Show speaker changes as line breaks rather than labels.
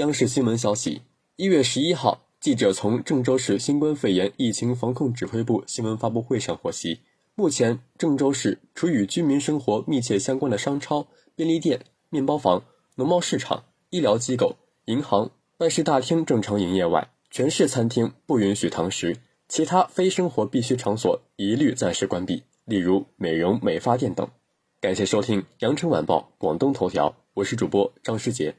央视新闻消息一月十一号记者从郑州市新冠肺炎疫情防控指挥部新闻发布会上获悉目前郑州市除与居民生活密切相关的商超便利店面包房农贸市场医疗机构银行办事大厅正常营业外全市餐厅不允许堂食其他非生活必需场所一律暂时关闭例如美容美发店等。感谢收听羊城晚报广东头条我是主播张世杰。